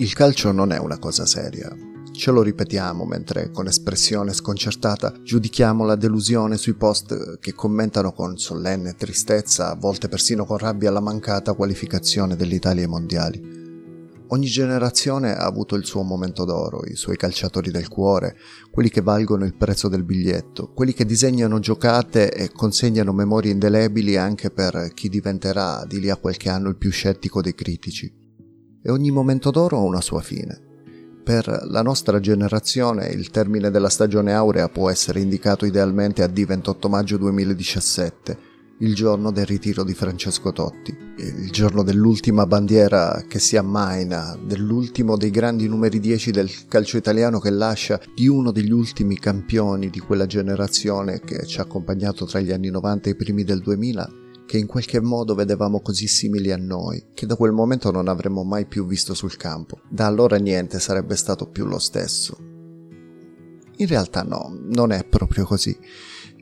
Il calcio non è una cosa seria. Ce lo ripetiamo mentre con espressione sconcertata giudichiamo la delusione sui post che commentano con solenne tristezza, a volte persino con rabbia, la mancata qualificazione dell'Italia ai mondiali. Ogni generazione ha avuto il suo momento d'oro, i suoi calciatori del cuore, quelli che valgono il prezzo del biglietto, quelli che disegnano giocate e consegnano memorie indelebili anche per chi diventerà di lì a qualche anno il più scettico dei critici. E ogni momento d'oro ha una sua fine. Per la nostra generazione il termine della stagione aurea può essere indicato idealmente a D28 maggio 2017, il giorno del ritiro di Francesco Totti, il giorno dell'ultima bandiera che si ammaina, dell'ultimo dei grandi numeri 10 del calcio italiano che lascia di uno degli ultimi campioni di quella generazione che ci ha accompagnato tra gli anni 90 e i primi del 2000 che in qualche modo vedevamo così simili a noi, che da quel momento non avremmo mai più visto sul campo. Da allora niente sarebbe stato più lo stesso. In realtà no, non è proprio così.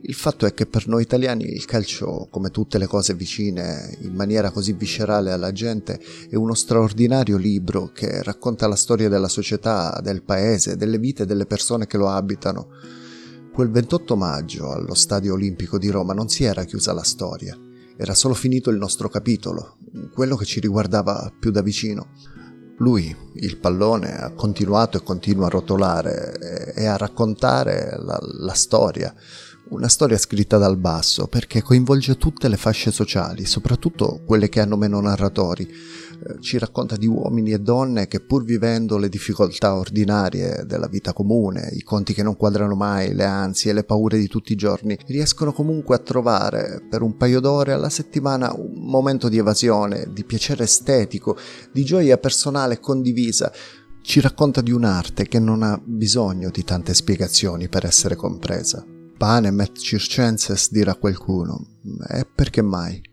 Il fatto è che per noi italiani il calcio, come tutte le cose vicine in maniera così viscerale alla gente, è uno straordinario libro che racconta la storia della società, del paese, delle vite delle persone che lo abitano. Quel 28 maggio allo Stadio Olimpico di Roma non si era chiusa la storia, era solo finito il nostro capitolo, quello che ci riguardava più da vicino. Lui, il pallone, ha continuato e continua a rotolare e a raccontare la, la storia una storia scritta dal basso perché coinvolge tutte le fasce sociali, soprattutto quelle che hanno meno narratori. Eh, ci racconta di uomini e donne che pur vivendo le difficoltà ordinarie della vita comune, i conti che non quadrano mai, le ansie e le paure di tutti i giorni, riescono comunque a trovare per un paio d'ore alla settimana un momento di evasione, di piacere estetico, di gioia personale condivisa, ci racconta di un'arte che non ha bisogno di tante spiegazioni per essere compresa. Panem et circenses dirà qualcuno. E perché mai?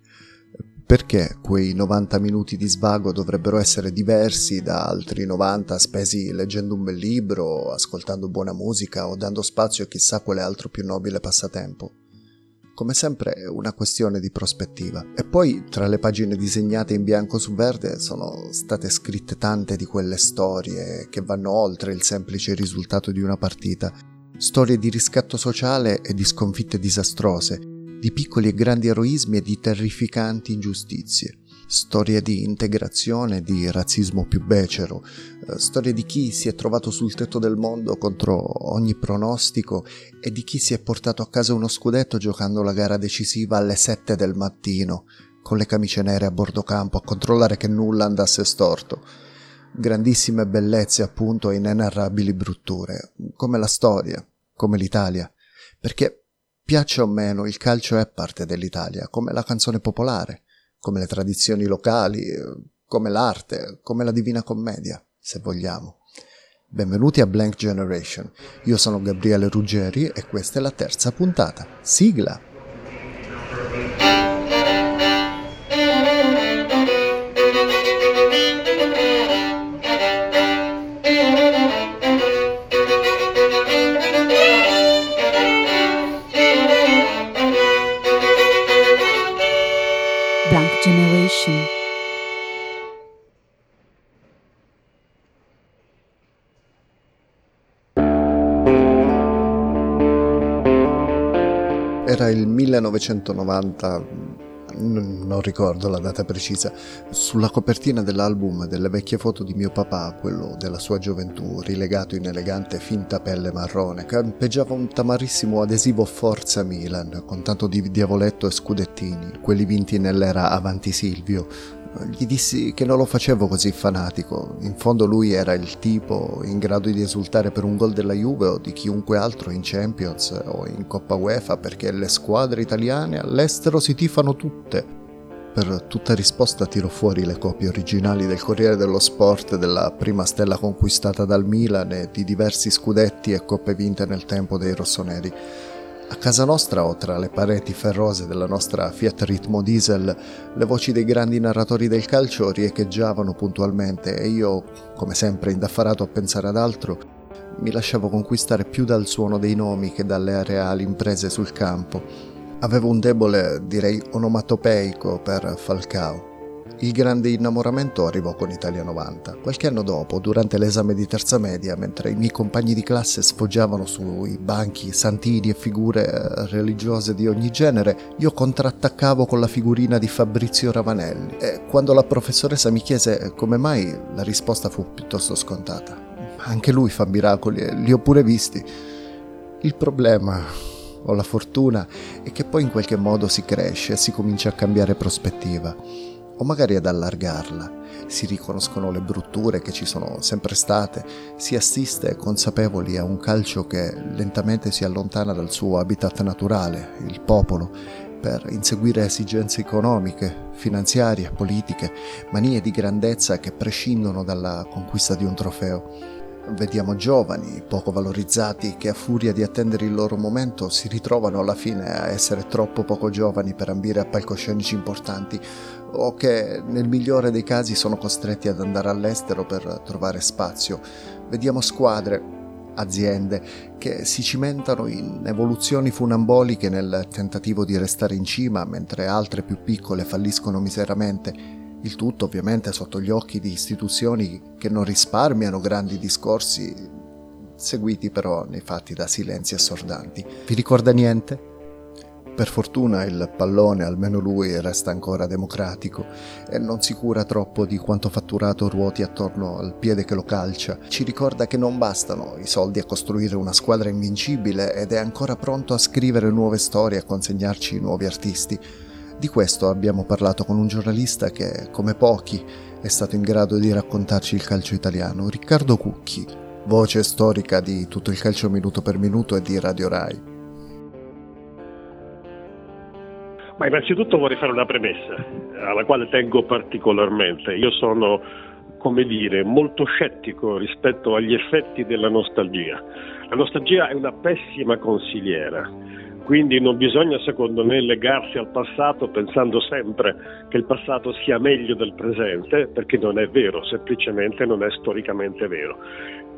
Perché quei 90 minuti di svago dovrebbero essere diversi da altri 90 spesi leggendo un bel libro, ascoltando buona musica o dando spazio a chissà quale altro più nobile passatempo? Come sempre è una questione di prospettiva. E poi tra le pagine disegnate in bianco su verde sono state scritte tante di quelle storie che vanno oltre il semplice risultato di una partita storie di riscatto sociale e di sconfitte disastrose, di piccoli e grandi eroismi e di terrificanti ingiustizie, storie di integrazione, di razzismo più becero, eh, storie di chi si è trovato sul tetto del mondo contro ogni pronostico e di chi si è portato a casa uno scudetto giocando la gara decisiva alle 7 del mattino, con le camicie nere a bordo campo a controllare che nulla andasse storto. Grandissime bellezze appunto e inenarrabili brutture, come la storia, come l'Italia, perché piaccia o meno il calcio è parte dell'Italia, come la canzone popolare, come le tradizioni locali, come l'arte, come la Divina Commedia, se vogliamo. Benvenuti a Blank Generation, io sono Gabriele Ruggeri e questa è la terza puntata. Sigla! Il 1990, non ricordo la data precisa, sulla copertina dell'album delle vecchie foto di mio papà, quello della sua gioventù, rilegato in elegante finta pelle marrone, campeggiava un tamarissimo adesivo Forza Milan, con tanto di diavoletto e scudettini, quelli vinti nell'era Avanti Silvio, gli dissi che non lo facevo così fanatico, in fondo lui era il tipo in grado di esultare per un gol della Juve o di chiunque altro in Champions o in Coppa UEFA perché le squadre italiane all'estero si tifano tutte. Per tutta risposta tiro fuori le copie originali del Corriere dello Sport della prima stella conquistata dal Milan e di diversi scudetti e coppe vinte nel tempo dei rossoneri. A casa nostra o tra le pareti ferrose della nostra Fiat Ritmo Diesel le voci dei grandi narratori del calcio riecheggiavano puntualmente e io, come sempre indaffarato a pensare ad altro, mi lasciavo conquistare più dal suono dei nomi che dalle reali imprese sul campo. Avevo un debole, direi onomatopeico, per Falcao. Il grande innamoramento arrivò con Italia 90. Qualche anno dopo, durante l'esame di terza media, mentre i miei compagni di classe sfoggiavano sui banchi santini e figure eh, religiose di ogni genere, io contrattaccavo con la figurina di Fabrizio Ravanelli e quando la professoressa mi chiese come mai, la risposta fu piuttosto scontata. Anche lui fa miracoli e li ho pure visti. Il problema o la fortuna è che poi in qualche modo si cresce e si comincia a cambiare prospettiva, o magari ad allargarla, si riconoscono le brutture che ci sono sempre state, si assiste consapevoli a un calcio che lentamente si allontana dal suo habitat naturale, il popolo, per inseguire esigenze economiche, finanziarie, politiche, manie di grandezza che prescindono dalla conquista di un trofeo. Vediamo giovani, poco valorizzati, che a furia di attendere il loro momento si ritrovano alla fine a essere troppo poco giovani per ambire a palcoscenici importanti o che nel migliore dei casi sono costretti ad andare all'estero per trovare spazio. Vediamo squadre, aziende che si cimentano in evoluzioni funamboliche nel tentativo di restare in cima mentre altre più piccole falliscono miseramente il tutto ovviamente sotto gli occhi di istituzioni che non risparmiano grandi discorsi, seguiti però nei fatti da silenzi assordanti. Vi ricorda niente? Per fortuna il pallone, almeno lui, resta ancora democratico e non si cura troppo di quanto fatturato ruoti attorno al piede che lo calcia. Ci ricorda che non bastano i soldi a costruire una squadra invincibile ed è ancora pronto a scrivere nuove storie e a consegnarci nuovi artisti. Di questo abbiamo parlato con un giornalista che, come pochi, è stato in grado di raccontarci il calcio italiano, Riccardo Cucchi, voce storica di tutto il calcio minuto per minuto e di Radio Rai. Ma innanzitutto vorrei fare una premessa alla quale tengo particolarmente. Io sono, come dire, molto scettico rispetto agli effetti della nostalgia. La nostalgia è una pessima consigliera quindi non bisogna secondo me legarsi al passato pensando sempre che il passato sia meglio del presente, perché non è vero, semplicemente non è storicamente vero.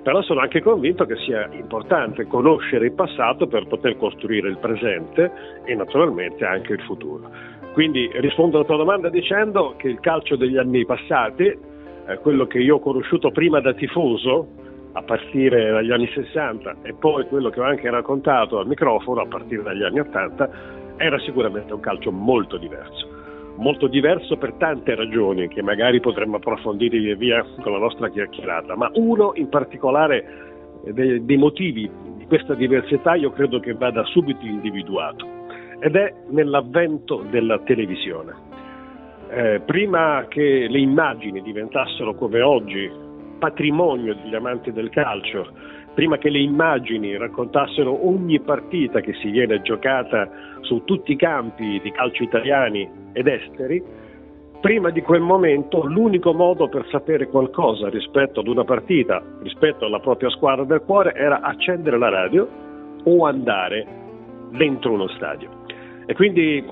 Però sono anche convinto che sia importante conoscere il passato per poter costruire il presente e naturalmente anche il futuro. Quindi rispondo alla tua domanda dicendo che il calcio degli anni passati, eh, quello che io ho conosciuto prima da tifoso, a partire dagli anni 60 e poi quello che ho anche raccontato al microfono a partire dagli anni 80 era sicuramente un calcio molto diverso. Molto diverso per tante ragioni che magari potremmo approfondire via via con la nostra chiacchierata, ma uno in particolare dei, dei motivi di questa diversità io credo che vada subito individuato ed è nell'avvento della televisione. Eh, prima che le immagini diventassero come oggi patrimonio degli amanti del calcio, prima che le immagini raccontassero ogni partita che si viene giocata su tutti i campi di calcio italiani ed esteri, prima di quel momento l'unico modo per sapere qualcosa rispetto ad una partita, rispetto alla propria squadra del cuore, era accendere la radio o andare dentro uno stadio. E quindi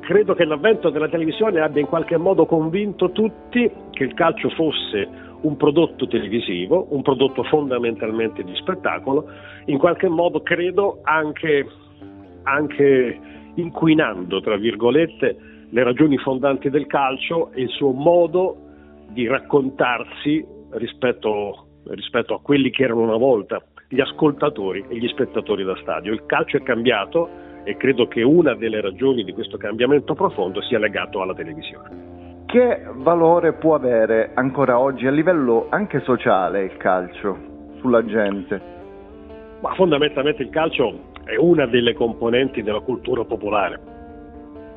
credo che l'avvento della televisione abbia in qualche modo convinto tutti che il calcio fosse un prodotto televisivo, un prodotto fondamentalmente di spettacolo, in qualche modo credo anche, anche inquinando, tra virgolette, le ragioni fondanti del calcio e il suo modo di raccontarsi rispetto, rispetto a quelli che erano una volta gli ascoltatori e gli spettatori da stadio. Il calcio è cambiato e credo che una delle ragioni di questo cambiamento profondo sia legato alla televisione. Che valore può avere ancora oggi a livello anche sociale il calcio sulla gente? Ma fondamentalmente il calcio è una delle componenti della cultura popolare.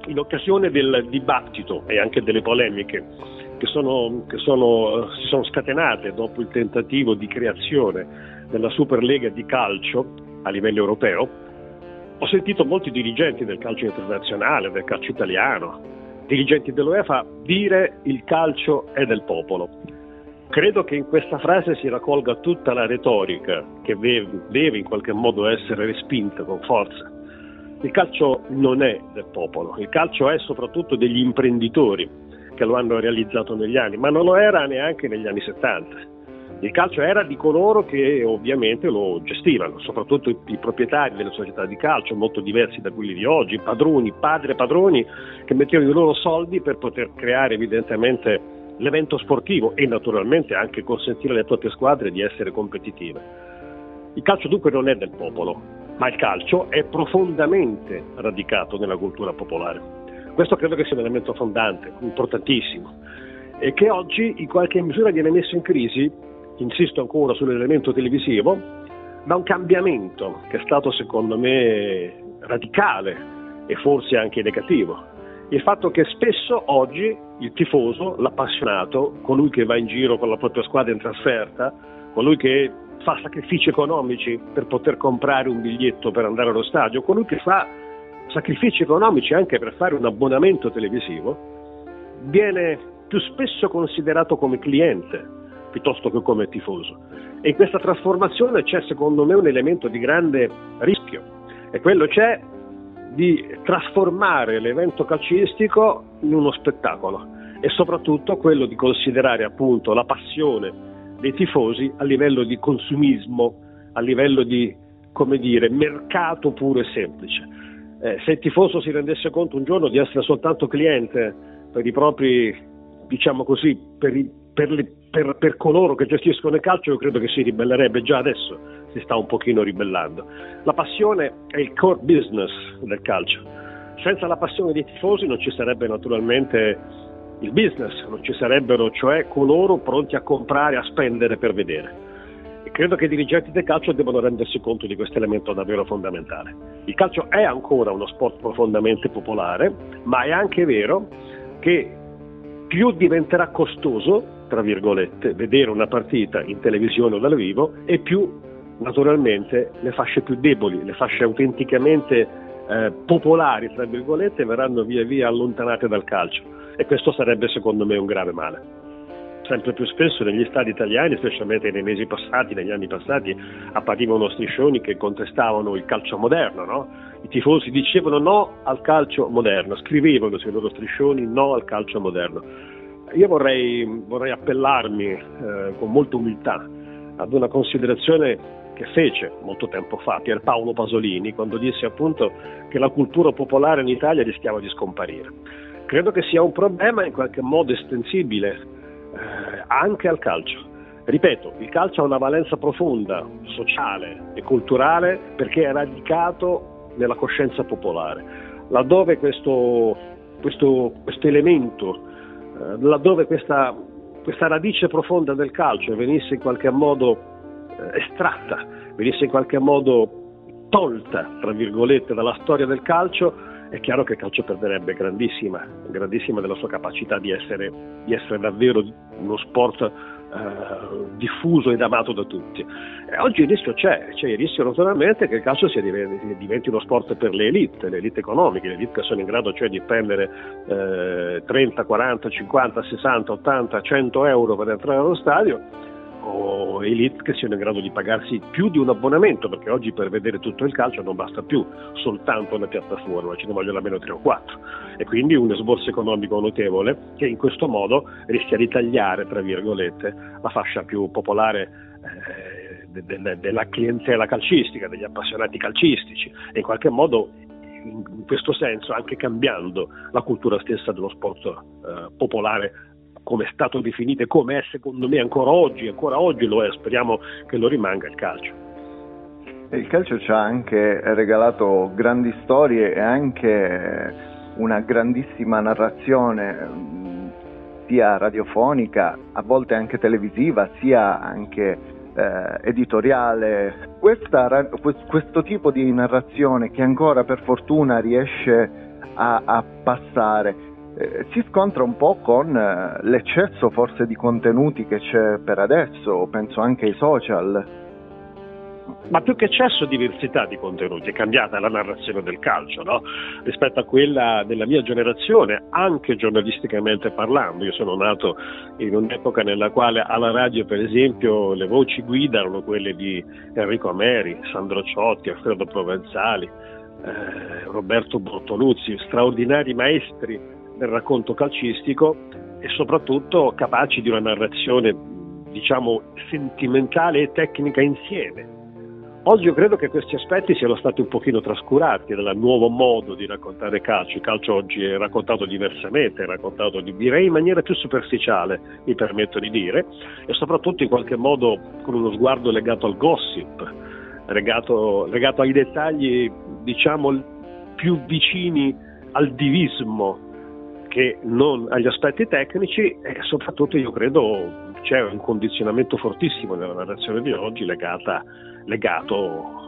In occasione del dibattito e anche delle polemiche che, sono, che sono, si sono scatenate dopo il tentativo di creazione della Superlega di calcio a livello europeo, ho sentito molti dirigenti del calcio internazionale, del calcio italiano, dirigenti dell'UEFA dire il calcio è del popolo. Credo che in questa frase si raccolga tutta la retorica che deve in qualche modo essere respinta con forza. Il calcio non è del popolo, il calcio è soprattutto degli imprenditori che lo hanno realizzato negli anni, ma non lo era neanche negli anni 70. Il calcio era di coloro che ovviamente lo gestivano, soprattutto i, i, proprietari delle società di calcio, molto diversi da quelli di oggi, padroni, padri e padroni che mettevano i loro soldi per poter creare evidentemente l'evento sportivo e naturalmente anche consentire alle proprie squadre di essere competitive. Il calcio dunque non è del popolo, ma il calcio è profondamente radicato nella cultura popolare. Questo credo che sia un elemento fondante, importantissimo, e che oggi in qualche misura viene messo in crisi insisto ancora sull'elemento televisivo, da un cambiamento che è stato secondo me radicale e forse anche negativo. Il fatto che spesso oggi il tifoso, l'appassionato, colui che va in giro con la propria squadra in trasferta, colui che fa sacrifici economici per poter comprare un biglietto per andare allo stadio, colui che fa sacrifici economici anche per fare un abbonamento televisivo, viene più spesso considerato come cliente piuttosto che come tifoso. E in questa trasformazione c'è secondo me un elemento di grande rischio e quello c'è di trasformare l'evento calcistico in uno spettacolo e soprattutto quello di considerare appunto la passione dei tifosi a livello di consumismo, a livello di come dire, mercato puro e semplice. Eh, se il tifoso si rendesse conto un giorno di essere soltanto cliente per i propri, diciamo così, per i, per, le, per, per, coloro che gestiscono il calcio io credo che si ribellerebbe già adesso, si sta un pochino ribellando. La passione è il core business del calcio. Senza la passione dei tifosi non ci sarebbe naturalmente il business, non ci sarebbero cioè coloro pronti a comprare, a spendere per vedere. E credo che i dirigenti del calcio debbano rendersi conto di questo elemento davvero fondamentale. Il calcio è ancora uno sport profondamente popolare, ma è anche vero che più diventerà costoso tra virgolette, vedere una partita in televisione o dal vivo e più naturalmente le fasce più deboli, le fasce autenticamente eh, popolari, tra virgolette, verranno via via allontanate dal calcio e questo sarebbe secondo me un grave male. Sempre più spesso negli stadi italiani, specialmente nei mesi passati, negli anni passati, apparivano striscioni che contestavano il calcio moderno, no? I tifosi dicevano no al calcio moderno, scrivevano sui loro striscioni no al calcio moderno io vorrei, vorrei appellarmi eh, con molta umiltà ad una considerazione che fece molto tempo fa Pierpaolo Pasolini quando disse appunto che la cultura popolare in Italia rischiava di scomparire. Credo che sia un problema in qualche modo estensibile eh, anche al calcio. Ripeto, il calcio ha una valenza profonda, sociale e culturale perché è radicato nella coscienza popolare. Laddove questo, questo, questo elemento laddove questa, questa, radice profonda del calcio venisse in qualche modo eh, estratta, venisse in qualche modo tolta, tra virgolette, dalla storia del calcio, è chiaro che il calcio perderebbe grandissima, grandissima della sua capacità di essere, di essere davvero uno sport eh, diffuso ed amato da tutti. E oggi il rischio c'è, c'è il rischio naturalmente che il calcio diventi, diventi uno sport per le elite, le elite economiche, le elite che sono in grado cioè di spendere eh, 30, 40, 50, 60, 80, 100 euro per entrare allo stadio o elite che siano in grado di pagarsi più di un abbonamento, perché oggi per vedere tutto il calcio non basta più soltanto una piattaforma, ce ne vogliono almeno tre o quattro. E quindi un esborso economico notevole che in questo modo rischia di tagliare, tra virgolette, la fascia più popolare eh, de- de- della clientela calcistica, degli appassionati calcistici e in qualche modo in questo senso anche cambiando la cultura stessa dello sport eh, popolare come è stato definito e come è secondo me ancora oggi, ancora oggi lo è, speriamo che lo rimanga il calcio. Il calcio ci ha anche regalato grandi storie e anche una grandissima narrazione sia radiofonica, a volte anche televisiva, sia anche eh, editoriale. Questa, questo tipo di narrazione che ancora per fortuna riesce a, a passare eh, si scontra un po' con eh, l'eccesso forse di contenuti che c'è per adesso, penso anche ai social. Ma più che eccesso diversità di contenuti, è cambiata la narrazione del calcio no? rispetto a quella della mia generazione, anche giornalisticamente parlando. Io sono nato in un'epoca nella quale alla radio, per esempio, le voci guida erano quelle di Enrico Ameri, Sandro Ciotti, Alfredo Provenzali, eh, Roberto Bortoluzzi, straordinari maestri del racconto calcistico e soprattutto capaci di una narrazione diciamo, sentimentale e tecnica insieme. Oggi io credo che questi aspetti siano stati un pochino trascurati dal nuovo modo di raccontare calcio. Il calcio oggi è raccontato diversamente, è raccontato direi in maniera più superficiale, mi permetto di dire, e soprattutto in qualche modo con uno sguardo legato al gossip, legato, legato ai dettagli diciamo più vicini al divismo che non agli aspetti tecnici e soprattutto io credo c'è un condizionamento fortissimo nella narrazione di oggi legata, legato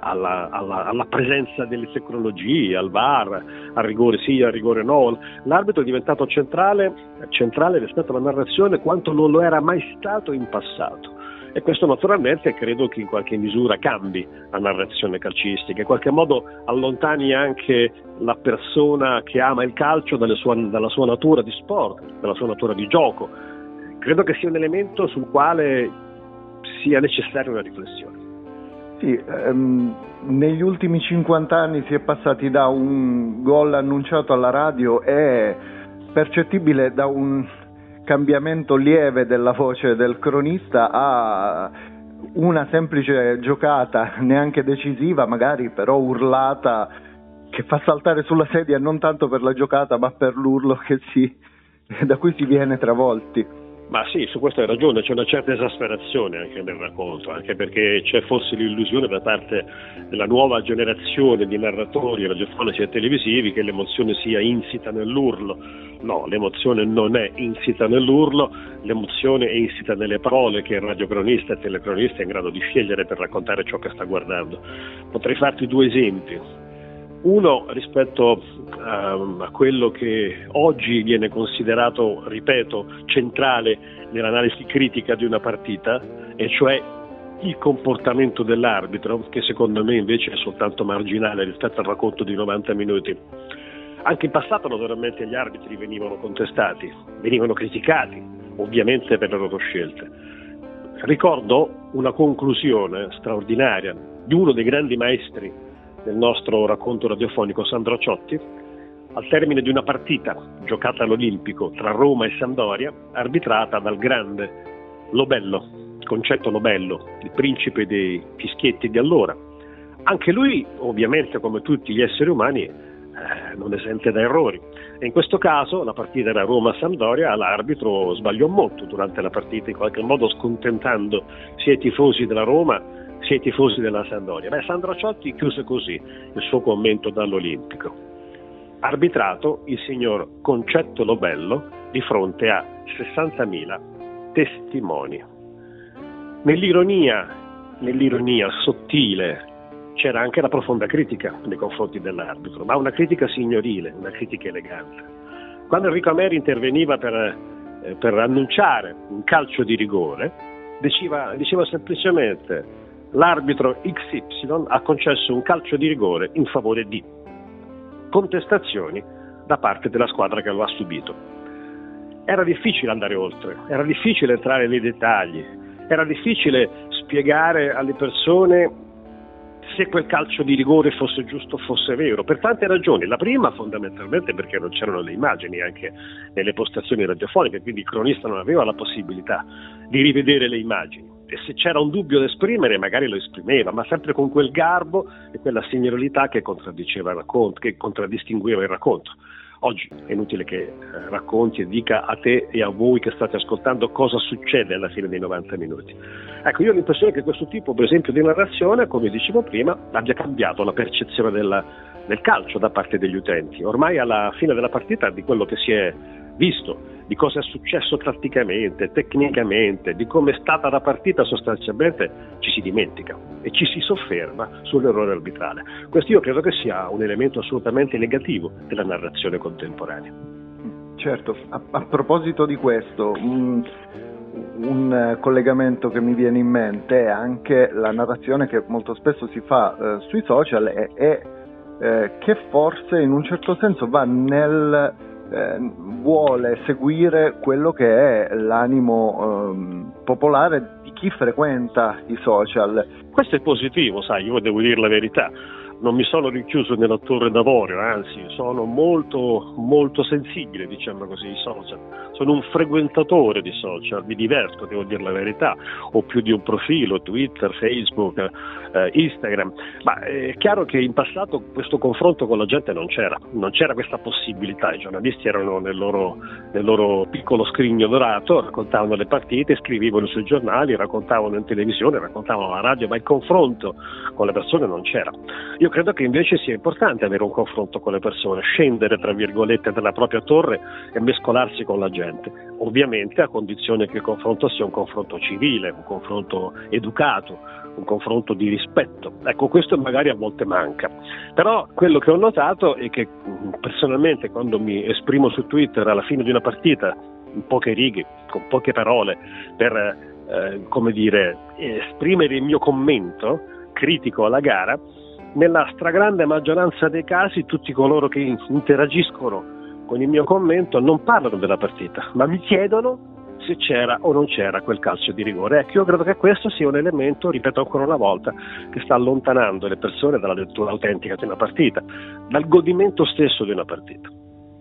alla, alla, alla, presenza delle tecnologie, al VAR, al rigore sì, al rigore no. L'arbitro è diventato centrale, centrale rispetto alla narrazione quanto non lo era mai stato in passato e questo naturalmente credo che in qualche misura cambi la narrazione calcistica, in qualche modo allontani anche la persona che ama il calcio sua, dalla sua natura di sport, dalla sua natura di gioco. Credo che sia un elemento sul quale sia necessaria una riflessione. Sì, ehm, negli ultimi 50 anni si è passati da un gol annunciato alla radio e percettibile da un cambiamento lieve della voce del cronista a una semplice giocata, neanche decisiva, magari però urlata, che fa saltare sulla sedia non tanto per la giocata ma per l'urlo si, da cui si viene travolti. Ma sì, su questo hai ragione, c'è una certa esasperazione anche nel racconto, anche perché c'è forse l'illusione da parte della nuova generazione di narratori radiofonici e televisivi che l'emozione sia insita nell'urlo. No, l'emozione non è insita nell'urlo, l'emozione è insita nelle parole che il radiocronista e il telecronista è in grado di scegliere per raccontare ciò che sta guardando. Potrei farti due esempi. Uno rispetto ehm, a quello che oggi viene considerato, ripeto, centrale nell'analisi critica di una partita, e cioè il comportamento dell'arbitro, che secondo me invece è soltanto marginale rispetto al racconto di 90 minuti. Anche in passato naturalmente gli arbitri venivano contestati, venivano criticati, ovviamente per le loro scelte. Ricordo una conclusione straordinaria di uno dei grandi maestri nel nostro racconto radiofonico Sandro Ciotti, al termine di una partita giocata all'Olimpico tra Roma e Sandoria, arbitrata dal grande Lobello, Concetto Lobello, il principe dei fischietti di allora. Anche lui, ovviamente come tutti gli esseri umani, eh, non esente da errori. E in questo caso la partita era Roma-Sandoria, l'arbitro sbagliò molto durante la partita, in qualche modo scontentando sia i tifosi della Roma sia i tifosi della Sandoria. Beh, Sandro Ciotti chiuse così il suo commento dall'Olimpico. Arbitrato il signor Concetto Lobello di fronte a 60.000 testimoni. Nell'ironia, nell'ironia sottile c'era anche la profonda critica nei confronti dell'arbitro, ma una critica signorile, una critica elegante. Quando Enrico Ameri interveniva per, eh, per annunciare un calcio di rigore, diceva, diceva semplicemente l'arbitro XY ha concesso un calcio di rigore in favore di contestazioni da parte della squadra che lo ha subito. Era difficile andare oltre, era difficile entrare nei dettagli, era difficile spiegare alle persone se quel calcio di rigore fosse giusto o fosse vero, per tante ragioni. La prima fondamentalmente perché non c'erano le immagini anche nelle postazioni radiofoniche, quindi il cronista non aveva la possibilità di rivedere le immagini e se c'era un dubbio da esprimere magari lo esprimeva, ma sempre con quel garbo e quella signorilità che racconto, che contraddistingueva il racconto. Oggi è inutile che eh, racconti e dica a te e a voi che state ascoltando cosa succede alla fine dei 90 minuti. Ecco, io ho l'impressione che questo tipo, per esempio, di narrazione, come dicevo prima, abbia cambiato la percezione della, del calcio da parte degli utenti. Ormai alla fine della partita, di quello che si è visto, di cosa è successo tatticamente, tecnicamente, di come è stata la partita sostanzialmente, ci si dimentica e ci si sofferma sull'errore arbitrale. Questo io credo che sia un elemento assolutamente negativo della narrazione contemporanea. Certo, a, a proposito di questo, un, un, collegamento che mi viene in mente è anche la narrazione che molto spesso si fa eh, sui social e, eh, che forse in un certo senso va nel eh, vuole seguire quello che è l'animo ehm, popolare di chi frequenta i social. Questo è positivo, sai, io devo dire la verità. non mi sono rinchiuso nella torre d'avorio, anzi sono molto, molto sensibile, diciamo così, ai social. Sono un frequentatore di social, mi diverto, devo dire la verità, ho più di un profilo, Twitter, Facebook, eh, Instagram, ma è chiaro che in passato questo confronto con la gente non c'era, non c'era questa possibilità, i giornalisti erano nel loro, nel loro piccolo scrigno dorato, raccontavano le partite, scrivevano sui giornali, raccontavano in televisione, raccontavano alla radio, ma il confronto con le persone non c'era. Io credo che invece sia importante avere un confronto con le persone, scendere tra virgolette dalla propria torre e mescolarsi con la gente, ovviamente a condizione che il confronto sia un confronto civile, un confronto educato, un confronto di rispetto. Ecco, questo magari a volte manca. Però quello che ho notato è che personalmente quando mi esprimo su Twitter alla fine di una partita, in poche righe, con poche parole, per eh, come dire, esprimere il mio commento critico alla gara, nella stragrande maggioranza dei casi tutti coloro che interagiscono con il mio commento non parlano della partita, ma mi chiedono se c'era o non c'era quel calcio di rigore. Ecco, io credo che questo sia un elemento, ripeto ancora una volta, che sta allontanando le persone dalla lettura autentica di una partita, dal godimento stesso di una partita.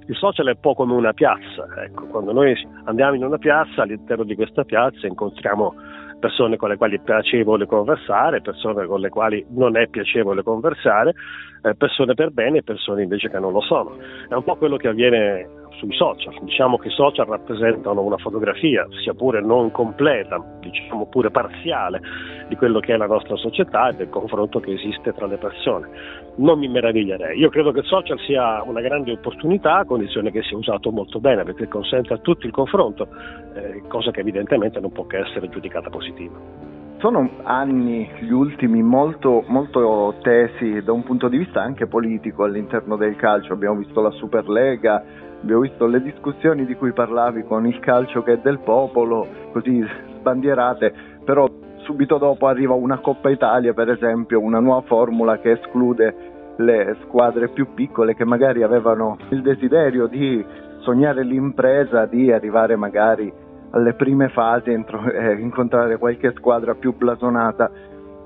Il social è un po' come una piazza, ecco, quando noi andiamo in una piazza, all'interno di questa piazza incontriamo persone con le quali è piacevole conversare, persone con le quali non è piacevole conversare, eh, persone per bene e persone invece che non lo sono. È un po' quello che avviene sui social. Diciamo che i social rappresentano una fotografia, sia pure non completa, diciamo pure parziale, di quello che è la nostra società e del confronto che esiste tra le persone. Non mi meraviglierei. Io credo che il social sia una grande opportunità a condizione che sia usato molto bene perché consente a tutti il confronto, eh, cosa che evidentemente non può che essere giudicata positiva sono anni, gli ultimi, molto, molto, tesi da un punto di vista anche politico all'interno del calcio. Abbiamo visto la Superlega, abbiamo visto le discussioni di cui parlavi con il calcio che è del popolo, così sbandierate, però subito dopo arriva una Coppa Italia, per esempio, una nuova formula che esclude le squadre più piccole che magari avevano il desiderio di sognare l'impresa di arrivare magari alle prime fasi e eh, incontrare qualche squadra più blasonata.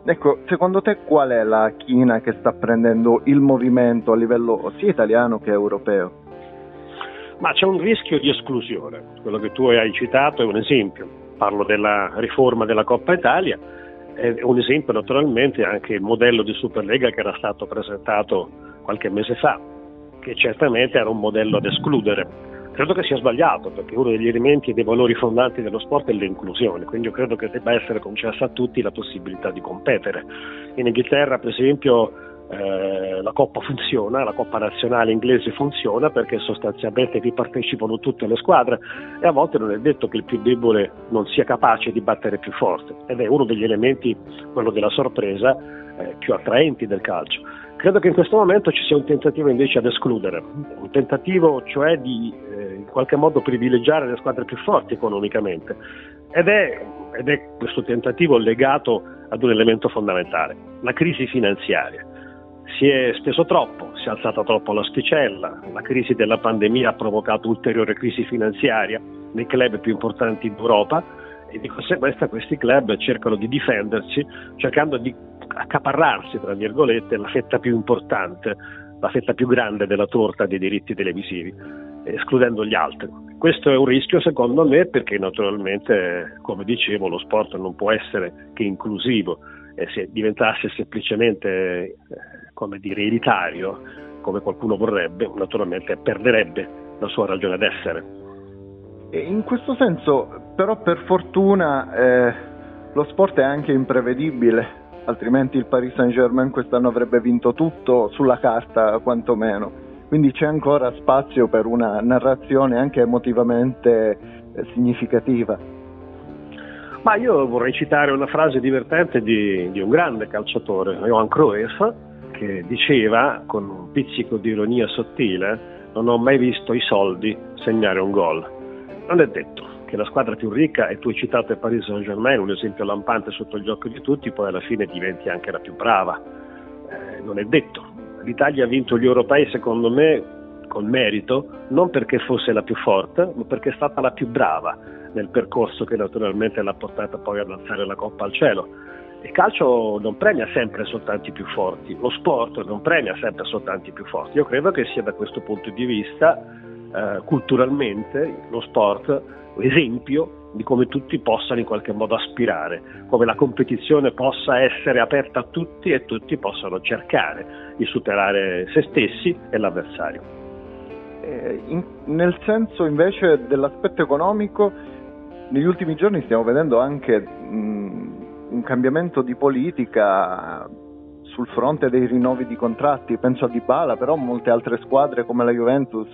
Ecco, secondo te qual è la china che sta prendendo il movimento a livello sia italiano che europeo? Ma c'è un rischio di esclusione, quello che tu hai citato è un esempio, parlo della riforma della Coppa Italia, è un esempio naturalmente anche il modello di Superlega che era stato presentato qualche mese fa, che certamente era un modello ad escludere. Credo che sia sbagliato perché uno degli elementi e dei valori fondanti dello sport è l'inclusione, quindi io credo che debba essere concessa a tutti la possibilità di competere. In Inghilterra, per esempio, eh, la Coppa funziona, la Coppa nazionale inglese funziona perché sostanzialmente vi partecipano tutte le squadre e a volte non è detto che il più debole non sia capace di battere più forte. Ed è uno degli elementi, quello della sorpresa, eh, più attraenti del calcio. Credo che in questo momento ci sia un tentativo invece ad escludere, un tentativo cioè di eh, in qualche modo privilegiare le squadre più forti economicamente. Ed è, ed è questo tentativo legato ad un elemento fondamentale, la crisi finanziaria si è speso troppo, si è alzata troppo l'asticella, la crisi della pandemia ha provocato ulteriore crisi finanziaria nei club più importanti d'Europa e di conseguenza questi club cercano di difendersi cercando di accaparrarsi, tra virgolette, la fetta più importante, la fetta più grande della torta dei diritti televisivi, escludendo gli altri. Questo è un rischio secondo me perché naturalmente, come dicevo, lo sport non può essere che inclusivo e se diventasse semplicemente eh, come dire, elitario, come qualcuno vorrebbe, naturalmente perderebbe la sua ragione d'essere. In questo senso, però per fortuna eh, lo sport è anche imprevedibile, altrimenti il Paris Saint Germain quest'anno avrebbe vinto tutto sulla carta quantomeno. Quindi c'è ancora spazio per una narrazione anche emotivamente eh, significativa. Ma io vorrei citare una frase divertente di, di un grande calciatore, Johan Cruyff, che diceva con un pizzico di ironia sottile non ho mai visto i soldi segnare un gol. Non è detto che la squadra più ricca, e tu hai citato il Paris Saint-Germain, un esempio lampante sotto gli occhi di tutti, poi alla fine diventi anche la più brava. Eh, non è detto. L'Italia ha vinto gli europei, secondo me, con merito, non perché fosse la più forte, ma perché è stata la più brava nel percorso che naturalmente l'ha portata poi ad alzare la Coppa al cielo. Il calcio non premia sempre soltanto i più forti, lo sport non premia sempre soltanto i più forti. Io credo che sia da questo punto di vista, eh, culturalmente, lo sport esempio di come tutti possano in qualche modo aspirare, come la competizione possa essere aperta a tutti e tutti possano cercare di superare se stessi e l'avversario. Eh, in, nel senso invece dell'aspetto economico, negli ultimi giorni stiamo vedendo anche mh, un cambiamento di politica sul fronte dei rinnovi di contratti, penso a Dybala, però molte altre squadre come la Juventus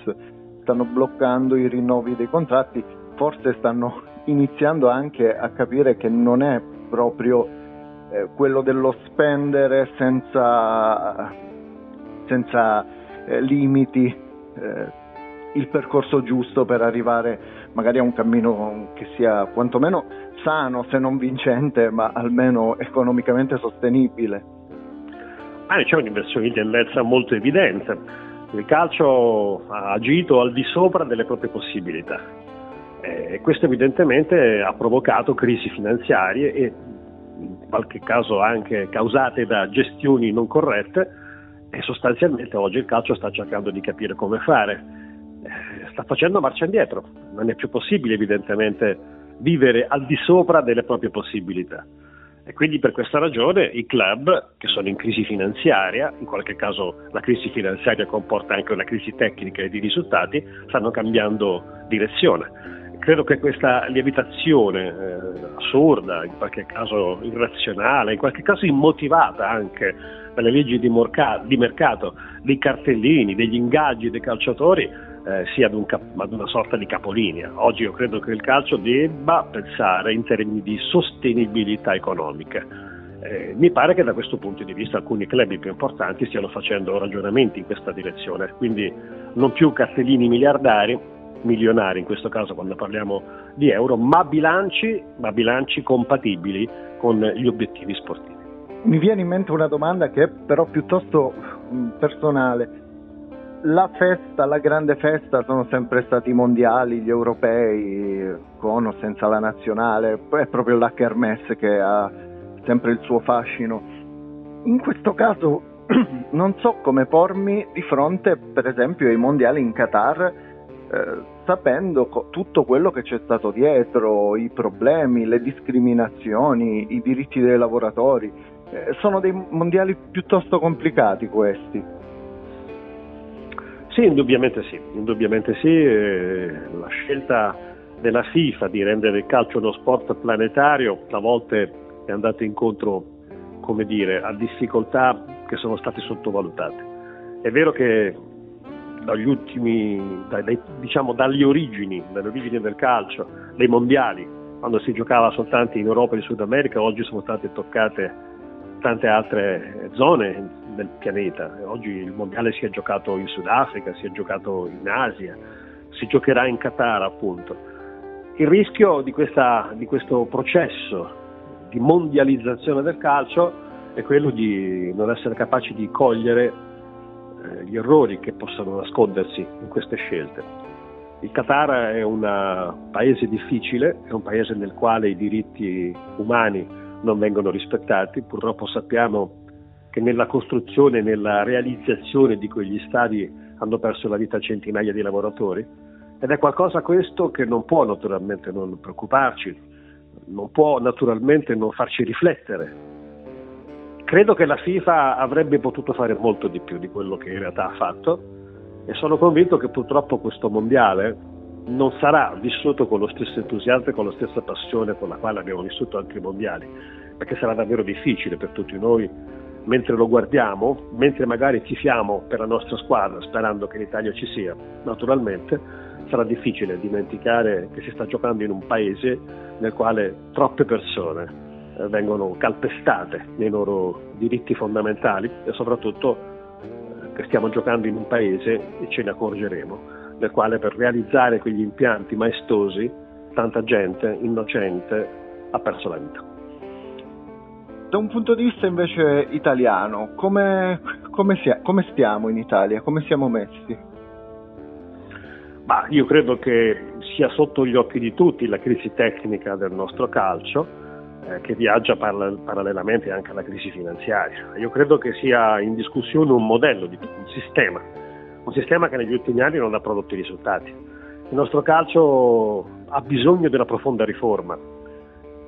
stanno bloccando i rinnovi dei contratti, forse stanno iniziando anche a capire che non è proprio eh, quello dello spendere senza, senza eh, limiti eh, il percorso giusto per arrivare magari a un cammino che sia quantomeno sano, se non vincente, ma almeno economicamente sostenibile. Ah, c'è un'inversione di tendenza molto evidente. Il calcio ha agito al di sopra delle proprie possibilità e questo evidentemente ha provocato crisi finanziarie e in qualche caso anche causate da gestioni non corrette e sostanzialmente oggi il calcio sta cercando di capire come fare. Eh, sta facendo marcia indietro, non è più possibile evidentemente vivere al di sopra delle proprie possibilità. E quindi per questa ragione i club che sono in crisi finanziaria, in qualche caso la crisi finanziaria comporta anche una crisi tecnica e di risultati, stanno cambiando direzione. Credo che questa lievitazione eh, assurda, in qualche caso irrazionale, in qualche caso immotivata anche dalle leggi di, morca- di mercato, dei cartellini, degli ingaggi dei calciatori, eh, sia ad, un cap- ad, una sorta di capolinea. Oggi io credo che il calcio debba pensare in termini di sostenibilità economica. Eh, mi pare che da questo punto di vista alcuni club più importanti stiano facendo ragionamenti in questa direzione, quindi non più cartellini miliardari, milionari in questo caso quando parliamo di euro, ma bilanci, ma bilanci compatibili con gli obiettivi sportivi. Mi viene in mente una domanda che è però piuttosto personale la festa, la grande festa sono sempre stati i mondiali, gli europei, con o senza la nazionale, è proprio la Kermesse che ha sempre il suo fascino. In questo caso non so come pormi di fronte, per esempio, ai mondiali in Qatar, eh, sapendo co- tutto quello che c'è stato dietro, i problemi, le discriminazioni, i diritti dei lavoratori. Eh, sono dei mondiali piuttosto complicati questi. Sì, indubbiamente sì, indubbiamente sì. La scelta della FIFA di rendere il calcio uno sport planetario a volte è andata incontro, come dire, a difficoltà che sono state sottovalutate. È vero che dagli ultimi, dai, diciamo dalle origini, dalle origini del calcio, dei mondiali, quando si giocava soltanto in Europa e in Sud America, oggi sono state toccate tante altre zone del pianeta. Oggi il mondiale si è giocato in Sudafrica, si è giocato in Asia, si giocherà in Qatar appunto. Il rischio di, questa, di questo processo di mondializzazione del calcio è quello di non essere capaci di cogliere eh, gli errori che possano nascondersi in queste scelte. Il Qatar è un paese difficile, è un paese nel quale i diritti umani non vengono rispettati, purtroppo sappiamo che nella costruzione nella realizzazione di quegli stadi hanno perso la vita centinaia di lavoratori ed è qualcosa questo che non può naturalmente non preoccuparci, non può naturalmente non farci riflettere. Credo che la FIFA avrebbe potuto fare molto di più di quello che in realtà ha fatto e sono convinto che purtroppo questo mondiale non sarà vissuto con lo stesso entusiasmo e con la stessa passione con la quale abbiamo vissuto altri mondiali, perché sarà davvero difficile per tutti noi mentre lo guardiamo, mentre magari tifiamo per la nostra squadra sperando che l'Italia ci sia, naturalmente sarà difficile dimenticare che si sta giocando in un paese nel quale troppe persone eh, vengono calpestate nei loro diritti fondamentali e soprattutto eh, che stiamo giocando in un paese, e ce ne accorgeremo, nel quale per realizzare quegli impianti maestosi tanta gente innocente ha perso la vita. Da un punto di vista invece italiano, come, come, sia, come stiamo in Italia? Come siamo messi? Ma io credo che sia sotto gli occhi di tutti la crisi tecnica del nostro calcio. eh, che viaggia parla- parallelamente anche alla crisi finanziaria. Io credo che sia in discussione un modello, di, un sistema, un sistema che negli ultimi anni non ha prodotto risultati. Il nostro calcio ha bisogno di una profonda riforma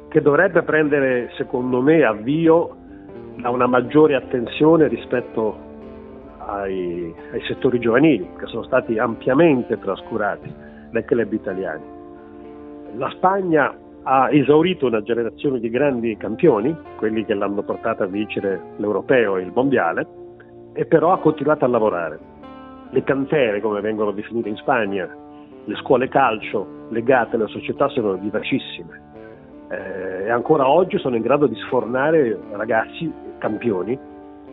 che dovrebbe prendere, secondo me, avvio da una maggiore attenzione rispetto ai, ai settori giovanili che sono stati ampiamente trascurati dai club italiani. La Spagna ha esaurito una generazione di grandi campioni, quelli che l'hanno portata a vincere l'europeo e il mondiale, e però ha continuato a lavorare. Le cantere, come vengono definite in Spagna, le scuole calcio legate alle società sono vivacissime eh, e ancora oggi sono in grado di sfornare ragazzi campioni,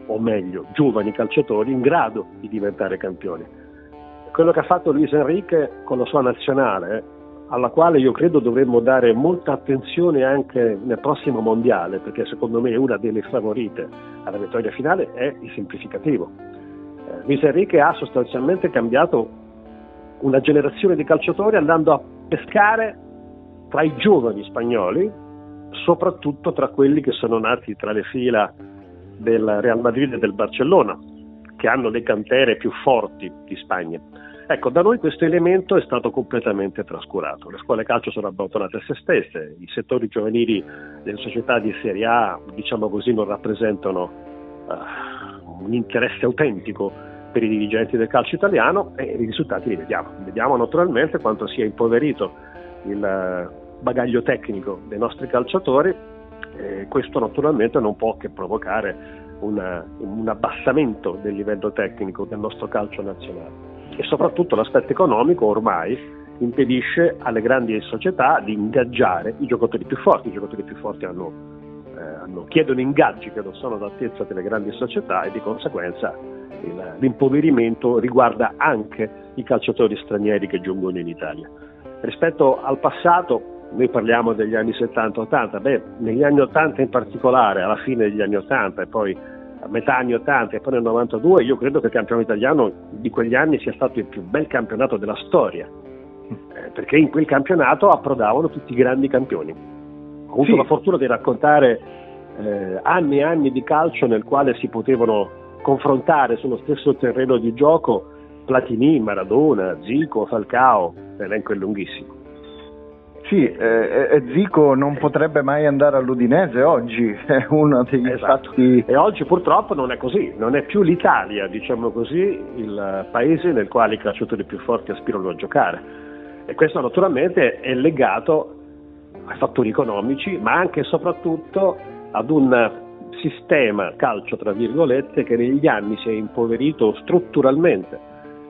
o meglio, giovani calciatori in grado di diventare campioni. Quello che ha fatto Luis Enrique con la sua nazionale alla quale io credo dovremmo dare molta attenzione anche nel prossimo mondiale, perché secondo me una delle favorite alla vittoria finale è il semplificativo. Eh, Luis Enrique ha sostanzialmente cambiato una generazione di calciatori andando a pescare tra i giovani spagnoli, soprattutto tra quelli che sono nati tra le fila del Real Madrid e del Barcellona, che hanno le cantere più forti di Spagna. Ecco, da noi questo elemento è stato completamente trascurato. Le scuole calcio sono abbandonate a se stesse, i settori giovanili delle società di Serie A, diciamo così, non rappresentano uh, un interesse autentico per i dirigenti del calcio italiano e i risultati li vediamo. Vediamo naturalmente quanto sia impoverito il bagaglio tecnico dei nostri calciatori e questo naturalmente non può che provocare una, un abbassamento del livello tecnico del nostro calcio nazionale e soprattutto l'aspetto economico ormai impedisce alle grandi società di ingaggiare i giocatori più forti, i giocatori più forti hanno, eh, hanno, chiedono ingaggi che non sono all'altezza delle grandi società e di conseguenza il, l'impoverimento riguarda anche i calciatori stranieri che giungono in Italia. Rispetto al passato, noi parliamo degli anni 70-80, beh, negli anni 80 in particolare, alla fine degli anni 80 e poi a metà anni 80 e poi nel 92, io credo che il campionato italiano di quegli anni sia stato il più bel campionato della storia, eh, perché in quel campionato approdavano tutti i grandi campioni. Ho avuto sì. la fortuna di raccontare eh, anni e anni di calcio nel quale si potevano confrontare sullo stesso terreno di gioco Platini, Maradona, Zico, Falcao, l'elenco è lunghissimo. Sì, eh, eh, Zico non potrebbe mai andare all'Udinese oggi, è uno degli esatto. fatti... E oggi purtroppo non è così, non è più l'Italia, diciamo così, il paese nel quale i calciatori più forti aspirano a giocare. E questo naturalmente è legato ai fattori economici, ma anche e soprattutto ad un sistema calcio, tra virgolette, che negli anni si è impoverito strutturalmente.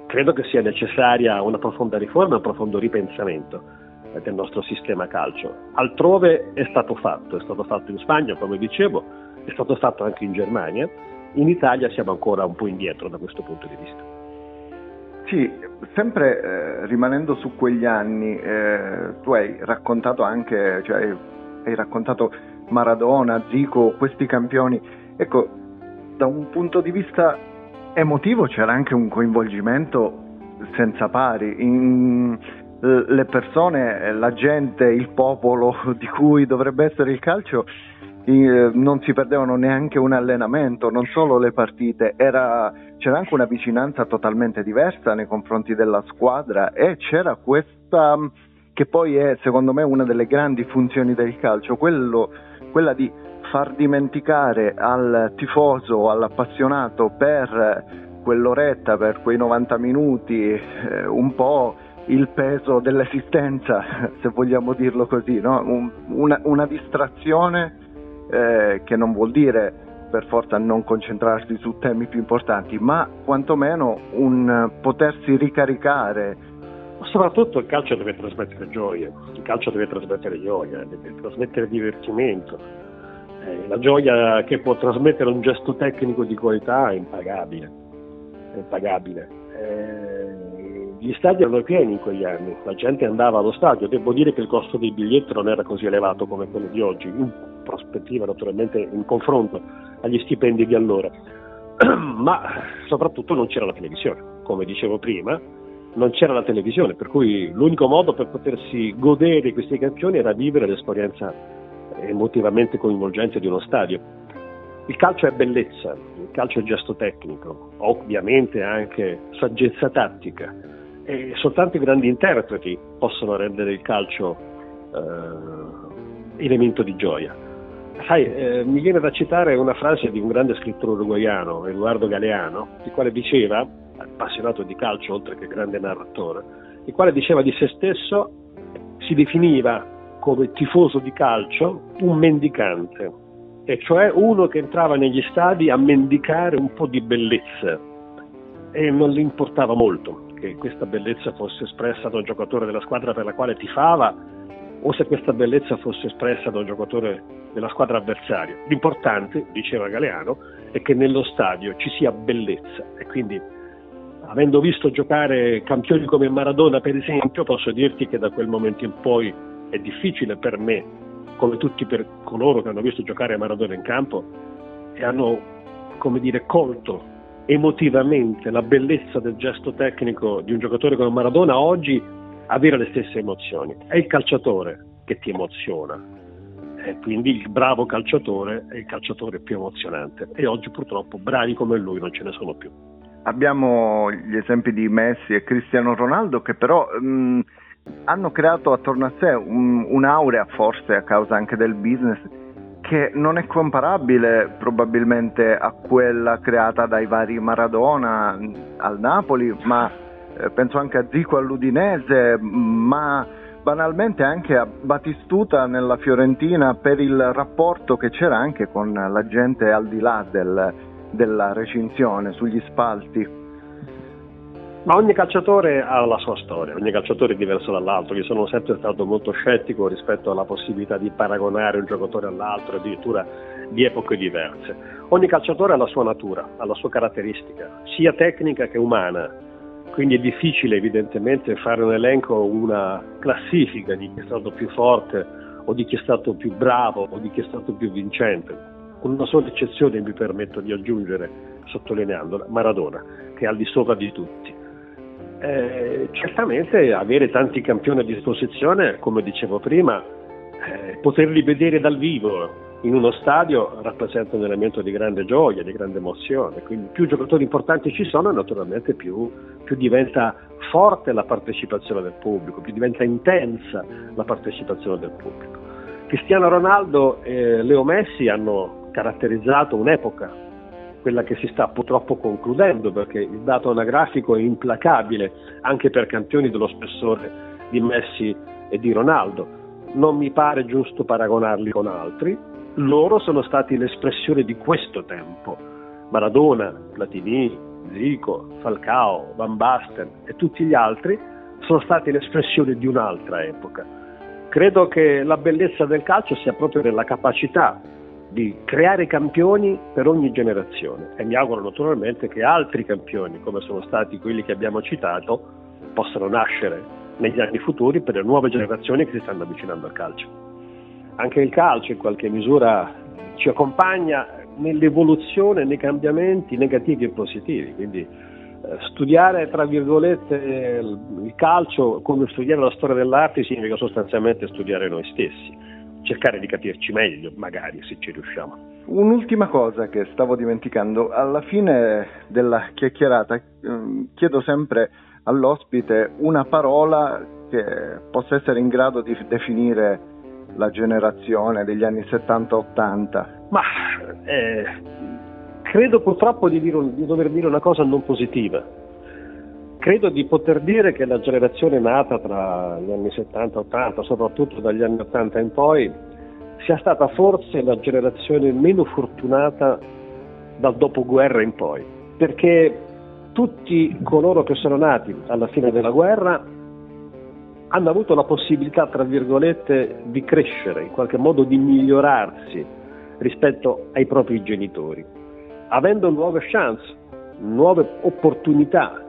Credo che sia necessaria una profonda riforma, un profondo ripensamento del nostro sistema calcio. Altrove è stato fatto, è stato fatto in Spagna, come dicevo, è stato fatto anche in Germania. In Italia siamo ancora un po' indietro da questo punto di vista. Sì, sempre eh, rimanendo su quegli anni, eh, tu hai raccontato anche, cioè, hai raccontato Maradona, Zico, questi campioni. Ecco, da un punto di vista emotivo c'era anche un coinvolgimento senza pari. In, le persone, la gente, il popolo di cui dovrebbe essere il calcio non si perdevano neanche un allenamento, non solo le partite, era, c'era anche una vicinanza totalmente diversa nei confronti della squadra e c'era questa che poi è secondo me una delle grandi funzioni del calcio, quello, quella di far dimenticare al tifoso, all'appassionato per quell'oretta, per quei 90 minuti, eh, un po' il peso dell'esistenza, se vogliamo dirlo così, no? Un, una, una, distrazione eh, che non vuol dire per forza non concentrarsi su temi più importanti, ma quantomeno un potersi ricaricare. Soprattutto il calcio deve trasmettere gioia, il calcio deve trasmettere gioia, deve trasmettere divertimento. Eh, la gioia che può trasmettere un gesto tecnico di qualità è impagabile, è impagabile. Eh, gli stadi erano pieni in quegli anni, la gente andava allo stadio, devo dire che il costo dei biglietti non era così elevato come quello di oggi, in prospettiva naturalmente in confronto agli stipendi di allora, ma soprattutto non c'era la televisione, come dicevo prima, non c'era la televisione, per cui l'unico modo per potersi godere questi campioni era vivere l'esperienza emotivamente coinvolgente di uno stadio. Il calcio è bellezza, il calcio è gesto tecnico, ovviamente anche saggezza tattica e soltanto i grandi interpreti possono rendere il calcio eh, elemento di gioia. Sai, eh, mi viene da citare una frase di un grande scrittore uruguaiano, Eduardo Galeano, il quale diceva, appassionato di calcio oltre che grande narratore, il quale diceva di se stesso, si definiva come tifoso di calcio un mendicante, e cioè uno che entrava negli stadi a mendicare un po' di bellezza e non gli importava molto che questa bellezza fosse espressa da un giocatore della squadra per la quale tifava o se questa bellezza fosse espressa da un giocatore della squadra avversaria. L'importante, diceva Galeano, è che nello stadio ci sia bellezza e quindi avendo visto giocare campioni come Maradona per esempio posso dirti che da quel momento in poi è difficile per me, come tutti per coloro che hanno visto giocare Maradona in campo e hanno come dire colto emotivamente la bellezza del gesto tecnico di un giocatore come Maradona oggi avere le stesse emozioni. È il calciatore che ti emoziona, e quindi il bravo calciatore è il calciatore più emozionante e oggi purtroppo bravi come lui non ce ne sono più. Abbiamo gli esempi di Messi e Cristiano Ronaldo che però mh, hanno creato attorno a sé un, un'aurea, forse a causa anche del business, che non è comparabile probabilmente a quella creata dai vari Maradona al Napoli, ma eh, penso anche a Zico all'Udinese, ma banalmente anche a Batistuta nella Fiorentina per il rapporto che c'era anche con la gente al di là del, della recinzione, sugli spalti. Ma ogni calciatore ha la sua storia, ogni calciatore è diverso dall'altro. Io sono sempre stato molto scettico rispetto alla possibilità di paragonare un giocatore all'altro, addirittura di epoche diverse. Ogni calciatore ha la sua natura, ha la sua caratteristica, sia tecnica che umana. Quindi è difficile evidentemente fare un elenco, una classifica di chi è stato più forte o di chi è stato più bravo o di chi è stato più vincente. Con una sola eccezione mi permetto di aggiungere, sottolineandola, Maradona, che è al di sopra di tutti eh, certamente avere tanti campioni a disposizione, come dicevo prima, eh, poterli vedere dal vivo in uno stadio rappresenta un elemento di grande gioia, di grande emozione, quindi più giocatori importanti ci sono naturalmente più, più diventa forte la partecipazione del pubblico, più diventa intensa la partecipazione del pubblico. Cristiano Ronaldo e Leo Messi hanno caratterizzato un'epoca quella che si sta purtroppo concludendo perché il dato anagrafico è implacabile anche per campioni dello spessore di Messi e di Ronaldo. Non mi pare giusto paragonarli con altri, loro sono stati l'espressione di questo tempo. Maradona, Platini, Zico, Falcao, Van Basten e tutti gli altri sono stati l'espressione di un'altra epoca. Credo che la bellezza del calcio sia proprio nella capacità di creare campioni per ogni generazione. E mi auguro naturalmente che altri campioni, come sono stati quelli che abbiamo citato, possano nascere negli anni futuri per le nuove generazioni che si stanno avvicinando al calcio. Anche il calcio in qualche misura ci accompagna nell'evoluzione, nei cambiamenti negativi e positivi, quindi eh, studiare tra virgolette il calcio come studiare la storia dell'arte significa sostanzialmente studiare noi stessi cercare di capirci meglio, magari se ci riusciamo. Un'ultima cosa che stavo dimenticando, alla fine della chiacchierata ehm, chiedo sempre all'ospite una parola che possa essere in grado di definire la generazione degli anni 70-80. Ma eh, credo purtroppo di, dire, di dover dire una cosa non positiva credo di poter dire che la generazione nata tra gli anni 70 e 80, soprattutto dagli anni 80 in poi, sia stata forse la generazione meno fortunata dal dopoguerra in poi, perché tutti coloro che sono nati alla fine della guerra hanno avuto la possibilità, tra virgolette, di crescere, in qualche modo di migliorarsi rispetto ai propri genitori, avendo nuove chance, nuove opportunità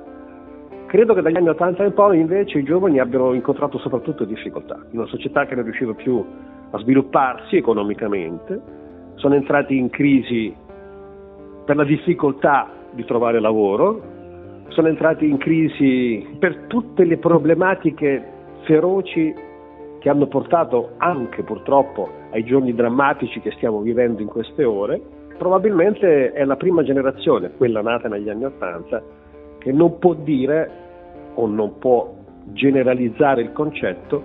Credo che dagli anni 80 in poi invece i giovani abbiano incontrato soprattutto difficoltà, in una società che non riusciva più a svilupparsi economicamente, sono entrati in crisi per la difficoltà di trovare lavoro, sono entrati in crisi per tutte le problematiche feroci che hanno portato anche purtroppo ai giorni drammatici che stiamo vivendo in queste ore, probabilmente è la prima generazione, quella nata negli anni Ottanta, che non può dire o non può generalizzare il concetto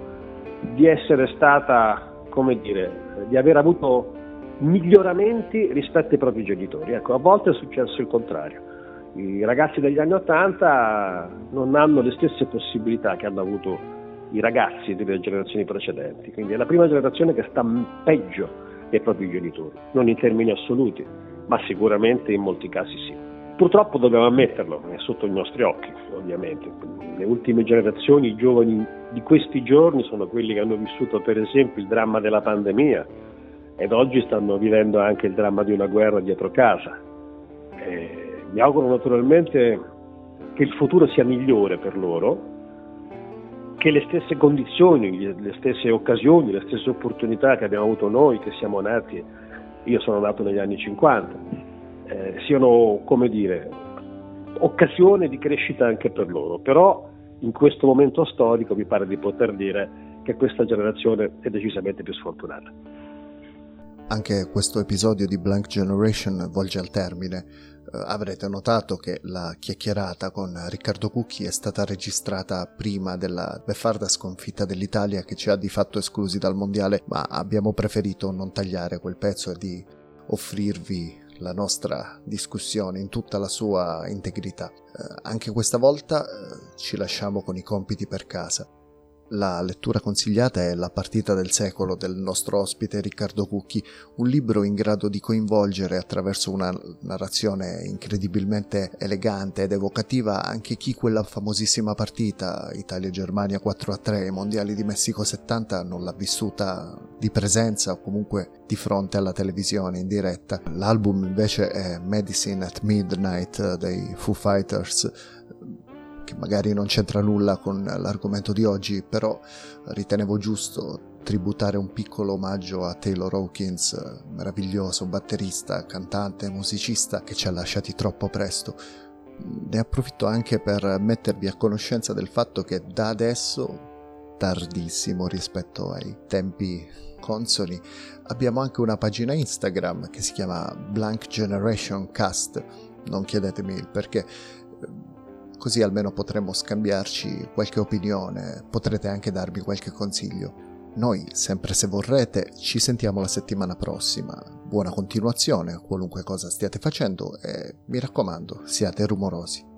di essere stata, come dire, di aver avuto miglioramenti rispetto ai propri genitori. Ecco, a volte è successo il contrario. I ragazzi degli anni Ottanta non hanno le stesse possibilità che hanno avuto i ragazzi delle generazioni precedenti, quindi è la prima generazione che sta peggio dei propri genitori, non in termini assoluti, ma sicuramente in molti casi sì. Purtroppo dobbiamo ammetterlo, è sotto i nostri occhi, ovviamente. Le ultime generazioni, i giovani di questi giorni sono quelli che hanno vissuto per esempio il dramma della pandemia, ed oggi stanno vivendo anche il dramma di una guerra dietro casa. E mi auguro naturalmente che il futuro sia migliore per loro, che le stesse condizioni, le stesse occasioni, le stesse opportunità che abbiamo avuto noi che siamo nati, io sono nato negli anni 50, eh, siano, come dire, occasione di crescita anche per loro. Però in questo momento storico mi pare di poter dire che questa generazione è decisamente più sfortunata. Anche questo episodio di Blank Generation volge al termine. Uh, avrete notato che la chiacchierata con Riccardo Cucchi è stata registrata prima della beffarda sconfitta dell'Italia che ci ha di fatto esclusi dal mondiale, ma abbiamo preferito non tagliare quel pezzo e di offrirvi la nostra discussione in tutta la sua integrità. Uh, anche questa volta uh, ci lasciamo con i compiti per casa. La lettura consigliata è La partita del secolo del nostro ospite Riccardo Cucchi, un libro in grado di coinvolgere attraverso una narrazione incredibilmente elegante ed evocativa anche chi quella famosissima partita Italia-Germania 4-3 ai mondiali di Messico 70 non l'ha vissuta di presenza o comunque di fronte alla televisione in diretta. L'album invece è Medicine at Midnight dei Foo Fighters che magari non c'entra nulla con l'argomento di oggi, però ritenevo giusto tributare un piccolo omaggio a Taylor Hawkins, meraviglioso batterista, cantante, musicista che ci ha lasciati troppo presto. Ne approfitto anche per mettervi a conoscenza del fatto che da adesso, tardissimo rispetto ai tempi consoni, abbiamo anche una pagina Instagram che si chiama Blank Generation Cast. Non chiedetemi il perché così almeno potremo scambiarci qualche opinione, potrete anche darmi qualche consiglio. Noi, sempre se vorrete, ci sentiamo la settimana prossima. Buona continuazione, qualunque cosa stiate facendo e mi raccomando, siate rumorosi.